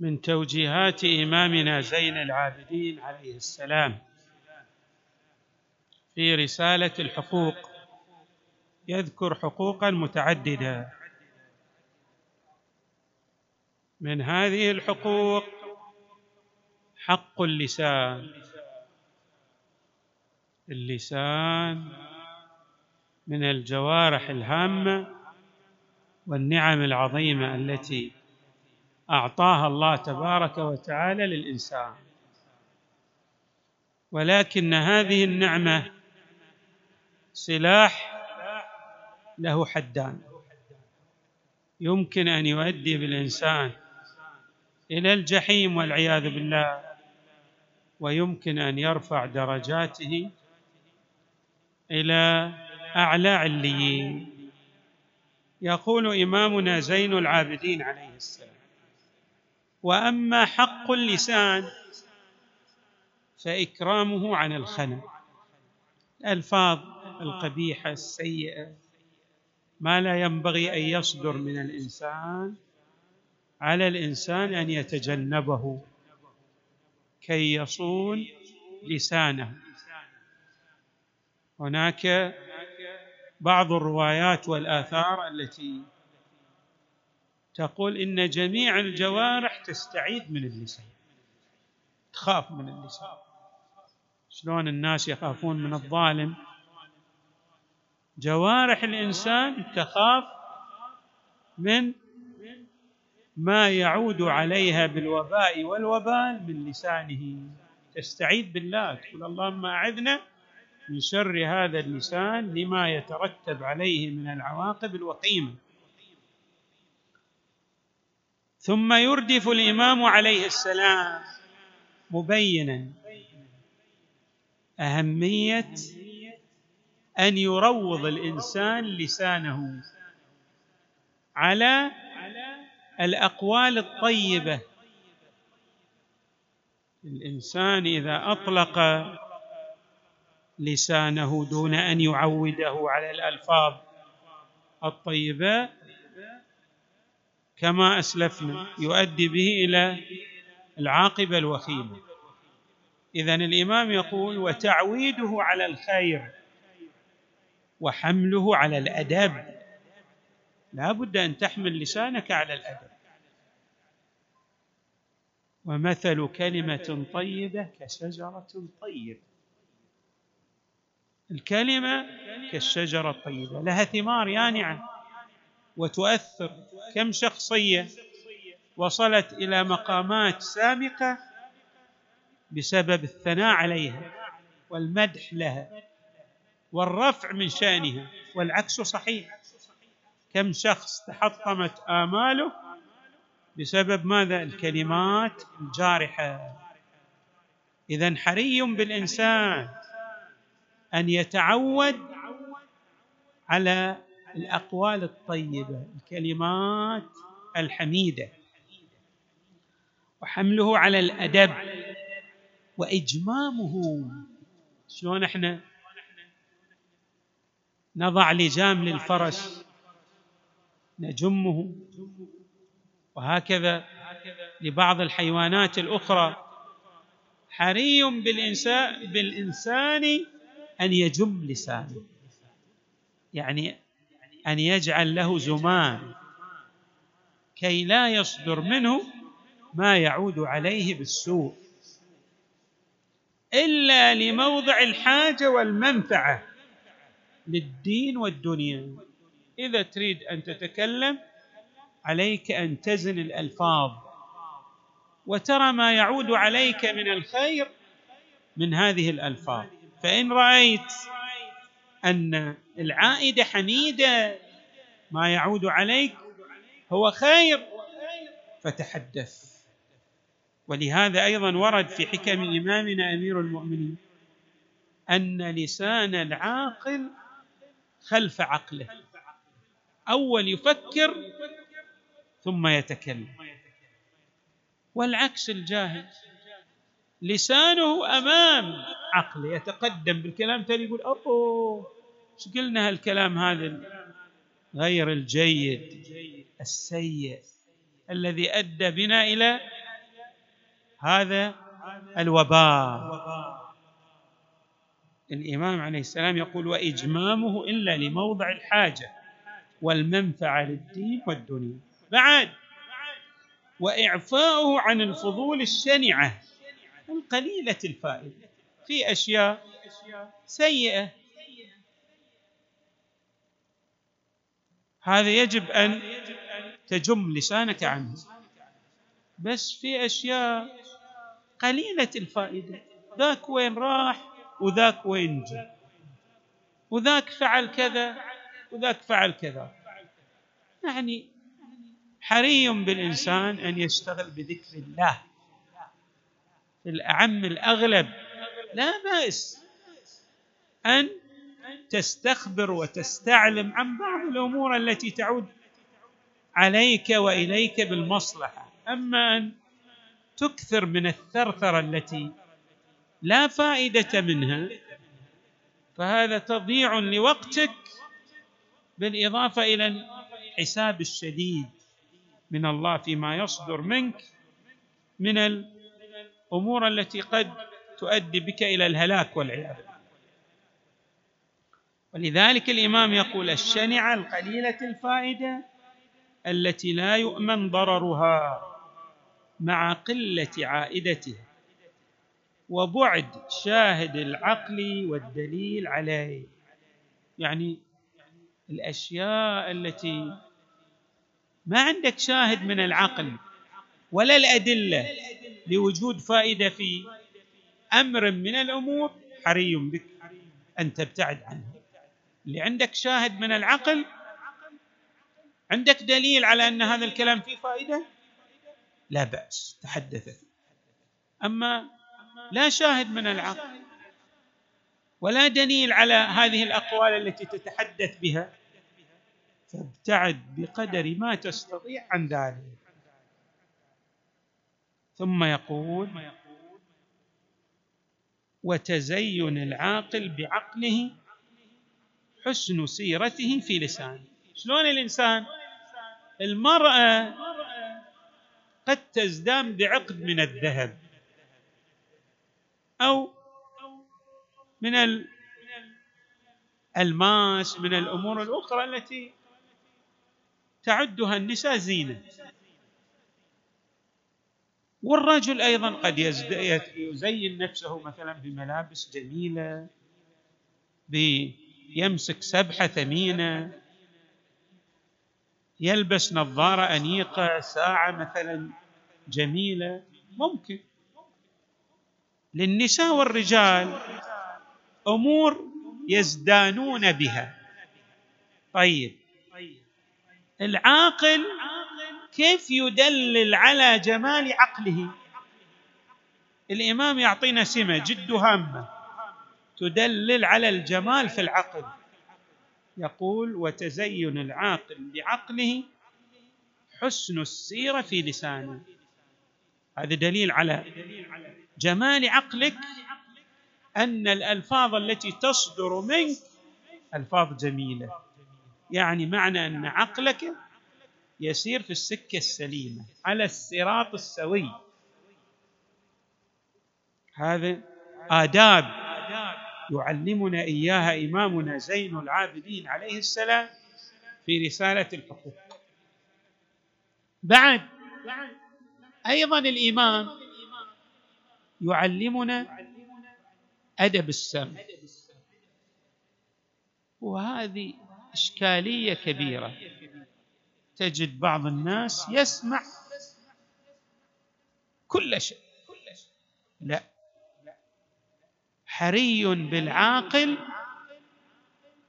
من توجيهات إمامنا زين العابدين عليه السلام في رسالة الحقوق يذكر حقوقا متعددة. من هذه الحقوق حق اللسان. اللسان من الجوارح الهامة والنعم العظيمة التي أعطاها الله تبارك وتعالى للإنسان. ولكن هذه النعمة سلاح له حدان. يمكن أن يؤدي بالإنسان إلى الجحيم والعياذ بالله ويمكن أن يرفع درجاته إلى أعلى عليين. يقول إمامنا زين العابدين عليه السلام وأما حق اللسان فإكرامه عن الخنا الألفاظ القبيحة السيئة ما لا ينبغي أن يصدر من الإنسان على الإنسان أن يتجنبه كي يصون لسانه. هناك بعض الروايات والآثار التي تقول إن جميع الجوارح تستعيد من اللسان تخاف من اللسان. شلون الناس يخافون من الظالم؟ جوارح الإنسان تخاف من ما يعود عليها بالوباء والوبال من لسانه. تستعيذ بالله تقول اللهم أعذنا من شر هذا اللسان لما يترتب عليه من العواقب الوخيمه ثم يردف الإمام عليه السلام مبينا. أهمية أن يروض الإنسان لسانه على الأقوال الطيبة. الإنسان إذا أطلق لسانه دون أن يعوده على الألفاظ الطيبة كما أسلفنا يؤدي به إلى العاقبة الوخيمة. اذا الإمام يقول وتعويده على الخير وحمله على الأدب. لا بد أن تحمل لسانك على الأدب. ومثل كلمة طيبة كشجرة طيبه الكلمة كالشجرة الطيبة لها ثمار يانعه وتؤثر كم شخصية وصلت إلى مقامات سامقة بسبب الثناء عليها والمدح لها والرفع من شأنها والعكس صحيح. كم شخص تحطمت آماله بسبب ماذا؟ الكلمات الجارحة. اذا حري بالإنسان أن يتعود على الأقوال الطيبة الكلمات الحميدة. وحمله على الأدب وإجمامه. شلون إحنا نضع لجام للفرس نجمه. وهكذا لبعض الحيوانات الأخرى. حري بالإنسان, بالإنسان أن يجم لسانه. يعني أن يجعل له زمام كي لا يصدر منه ما يعود عليه بالسوء. إلا لموضع الحاجة والمنفعة للدين والدنيا. إذا تريد أن تتكلم عليك أن تزن الألفاظ. وترى ما يعود عليك من الخير من هذه الألفاظ. فإن رأيت أن العائدة حميدة ما يعود عليك هو خير. فتحدث. ولهذا أيضا ورد في حكم إمامنا أمير المؤمنين أن لسان العاقل خلف عقله. أول يفكر ثم يتكلم. والعكس الجاهل. لسانه أمام عقله يتقدم بالكلام تالي يقول أوه إيش قلنا هالكلام هذا؟ غير الجيد السيء الذي أدى بنا إلى هذا الوباء. الإمام عليه السلام يقول وإجمامه إلا لموضع الحاجة والمنفعة للدين والدنيا. بعد وإعفاؤه عن الفضول الشنعه القليله الفائده في أشياء سيئة. هذا يجب أن تجم لسانك عنه. بس في أشياء قليلة الفائدة. ذاك وين راح وذاك وين جاء. وذاك فعل كذا وذاك فعل كذا. يعني حري بالإنسان أن يشتغل بذكر الله. في الأعم الأغلب لا بأس أن تستخبر وتستعلم عن بعض الأمور التي تعود عليك وإليك بالمصلحة. أما أن تكثر من الثرثرة التي لا فائدة منها فهذا تضييع لوقتك بالإضافة إلى الحساب الشديد من الله فيما يصدر منك من الأمور التي قد تؤدي بك إلى الهلاك والعياذ بالله. ولذلك الإمام يقول الشنعة القليلة الفائدة التي لا يؤمن ضررها مع قلة عائدتها وبعد شاهد العقل والدليل عليه. يعني الأشياء التي ما عندك شاهد من العقل ولا الأدلة لوجود فائدة في أمر من الأمور حري بك أن تبتعد عنه. اللي عندك شاهد من العقل؟ عندك دليل على أن هذا الكلام فيه فائدة؟ لا بأس تحدث. أما لا شاهد من العقل ولا دليل على هذه الأقوال التي تتحدث بها فابتعد بقدر ما تستطيع عن ذلك. ثم يقول وتزين العاقل بعقله حسن سيرته في لسانه. شلون الإنسان؟ المرأة قد تزدان بعقد من الذهب أو من الالماس من الأمور الأخرى التي تعدها النساء زينة. والرجل أيضا قد يزين نفسه مثلا بملابس جميلة يمسك سبحة ثمينة يلبس نظارة أنيقة ساعة مثلا جميلة. ممكن. للنساء والرجال أمور يزدانون بها. طيب. العاقل كيف يدلل على جمال عقله؟ الإمام يعطينا سمة جد هامه تدلل على الجمال في العقل. يقول وتزين العاقل بعقله حسن السيرة في لسانه. هذا دليل على جمال عقلك أن الألفاظ التي تصدر منك ألفاظ جميلة. يعني معنى أن عقلك يسير في السكة السليمة على الصراط السوي. هذا آداب يعلمنا إياها إمامنا زين العابدين عليه السلام في رسالة الحقوق. بعد أيضا الامام يعلمنا أدب السمع. وهذه إشكالية كبيرة. تجد بعض الناس يسمع كل شيء. لا. حري بالعاقل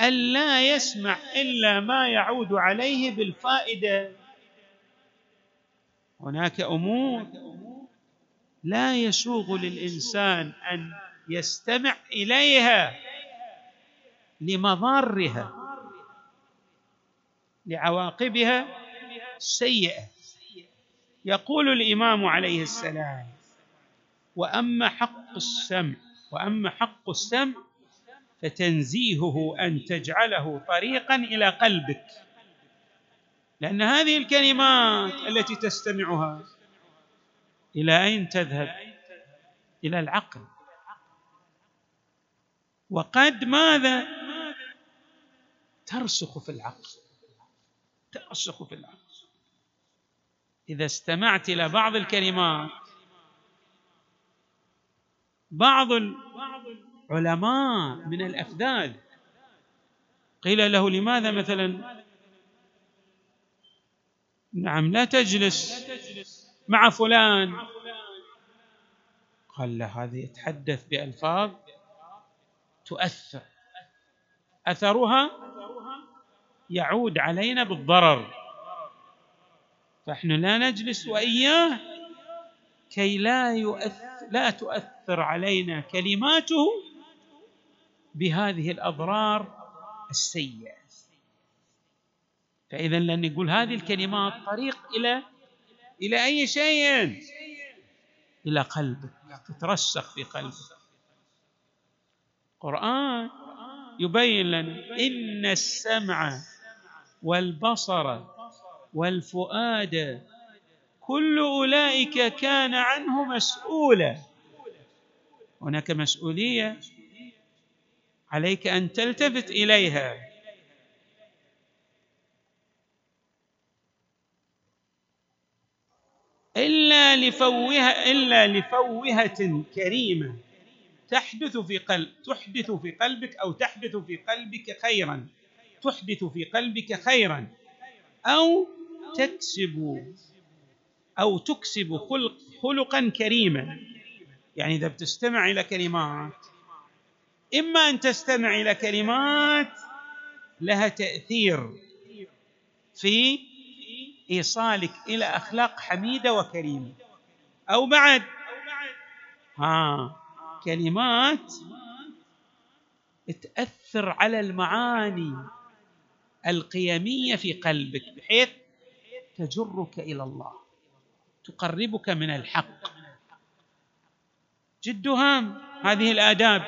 ألا يسمع إلا ما يعود عليه بالفائدة. هناك أمور لا يسوغ للإنسان أن يستمع إليها لمضارها. لعواقبها السيئة. يقول الإمام عليه السلام وأما حق السمع وأما حق السمع فتنزيهه أن تجعله طريقا إلى قلبك. لأن هذه الكلمات التي تستمعها إلى أين تذهب؟ إلى العقل. وقد ماذا ترسخ في العقل؟ ترسخ في العقل إذا استمعت إلى بعض الكلمات بعض العلماء من الافذاذ قيل له لماذا مثلا؟ نعم لا تجلس مع فلان. قال له هذا يتحدث بألفاظ تؤثر. أثرها يعود علينا بالضرر. فإحنا لا نجلس وإياه كي لا لا تؤثر علينا كلماته بهذه الأضرار السيئة. فإذا لن يقول هذه الكلمات طريق إلى إلى أي شيء؟ إلى قلبك تترسخ في قلبك. القرآن يبين لنا إن السمع والبصر والفؤاد كل أولئك كان عنه مسؤولا. هناك مسؤولية عليك أن تلتفت إليها. إلا لفوها إلا لفوهة كريمة تحدث في قلب تحدث في قلبك أو تحدث في قلبك خيرا. تحدث في قلبك خيرا أو تكسب أو تكسب خلق خلقا كريما. يعني إذا بتستمع إلى كلمات إما أن تستمع إلى كلمات لها تأثير في إيصالك إلى أخلاق حميدة وكريمة. أو بعد ها كلمات تأثر على المعاني. القيمية في قلبك بحيث تجرك إلى الله تقربك من الحق. جد هام هذه الآداب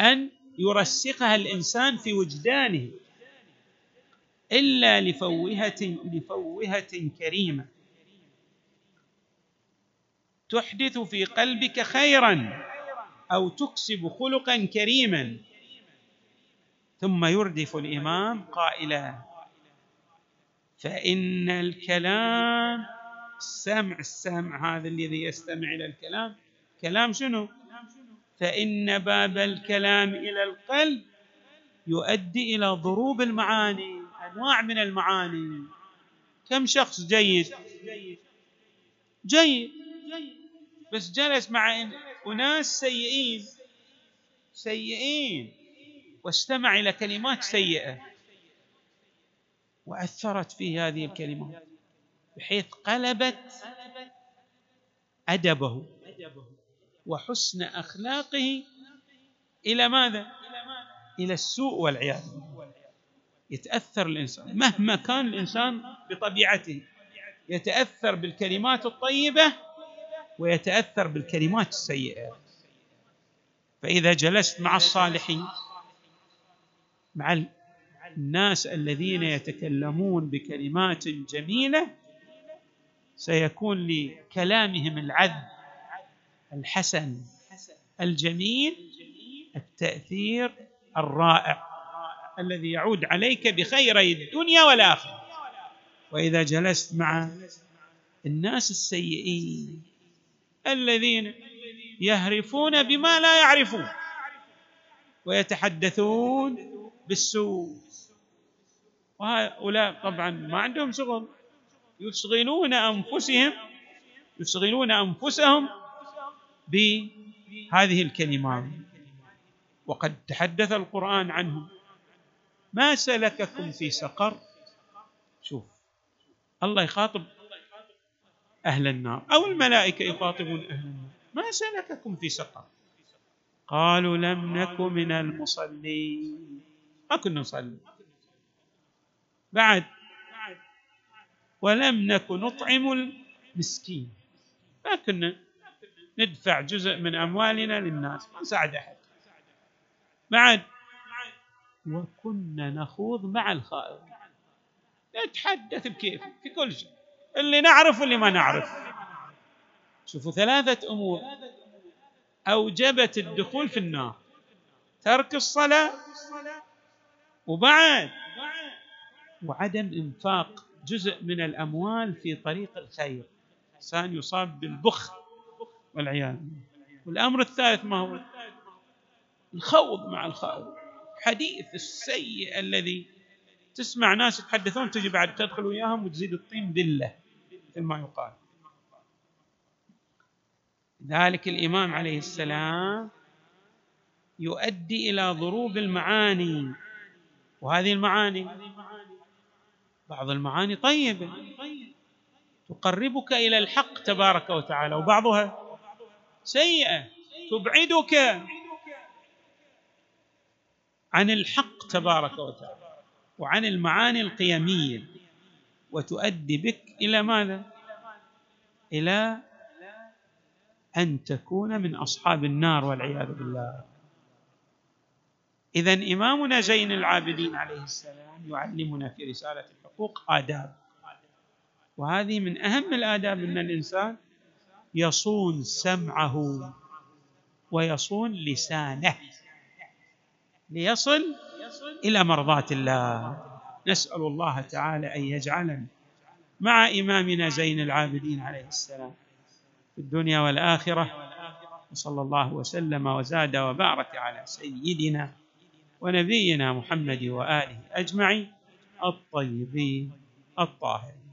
أن يرسخها الإنسان في وجدانه إلا لفوهة لفوهة كريمة. تحدث في قلبك خيرا أو تكسب خلقا كريما. ثم يردف الإمام قائلا فإن الكلام السمع السمع هذا الذي يستمع إلى الكلام. كلام شنو؟ فإن باب الكلام إلى القلب يؤدي إلى ضروب المعاني أنواع من المعاني. كم شخص جيد؟ جيد. بس جلس مع أناس سيئين. سيئين. واستمع إلى كلمات سيئة. وأثرت فيه هذه الكلمات بحيث قلبت أدبه وحسن أخلاقه إلى ماذا؟ إلى السوء والعياذ يتأثر الإنسان مهما كان الإنسان بطبيعته يتأثر بالكلمات الطيبة ويتأثر بالكلمات السيئة. فإذا جلست مع الصالحين مع الناس الذين يتكلمون بكلمات جميلة سيكون لكلامهم العذب الحسن الجميل التأثير الرائع الذي يعود عليك بخيري الدنيا والآخرة. وإذا جلست مع الناس السيئين الذين يهرفون بما لا يعرفون ويتحدثون بالسوء. وهؤلاء طبعا ما عندهم شغل. يشغلون أنفسهم يشغلون أنفسهم بهذه الكلمات وقد تحدث القرآن عنهم ما سلككم في سقر؟ شوف الله يخاطب أهل النار أو الملائكة يخاطبون أهل النار. ما سلككم في سقر؟ قالوا لم نك من المصلين. ما كنا نصلي. بعد ولم نك نطعم المسكين. ما كنا ندفع جزء من أموالنا للناس. ما نساعد أحد. بعد وكنا نخوض مع الخائض. نتحدث بكيف؟ في كل شيء. اللي نعرف واللي ما نعرف. شوفوا ثلاثة أمور. أوجبت الدخول في النار. ترك الصلاة. وبعد وعدم إنفاق جزء من الأموال في طريق الخير. إنسان يصاب بالبخل والعياذ والأمر الثالث ما هو؟ الخوض مع الخائض حديث السيء الذي تسمع ناس يتحدثون تجي بعد تدخل وياهم وتزيد الطين ذلة مثل ما يقال. ذلك الإمام عليه السلام يؤدي إلى ضروب المعاني. وهذه المعاني. بعض المعاني طيبة تقربك إلى الحق تبارك وتعالى وبعضها سيئة تبعدك عن الحق تبارك وتعالى وعن المعاني القيمية وتؤدي بك إلى ماذا؟ إلى أن تكون من أصحاب النار والعياذ بالله. اذا إمامنا زين العابدين عليه السلام يعلمنا في رسالة الحقوق آداب. وهذه من أهم الآداب أن الإنسان يصون سمعه ويصون لسانه. ليصل إلى مرضاة الله. نسأل الله تعالى أن يجعلنا مع إمامنا زين العابدين عليه السلام في الدنيا والآخرة. وصلى الله وسلم وزاد وبارك على سيدنا ونبينا محمد وآله أجمعين الطيبين الطاهرين.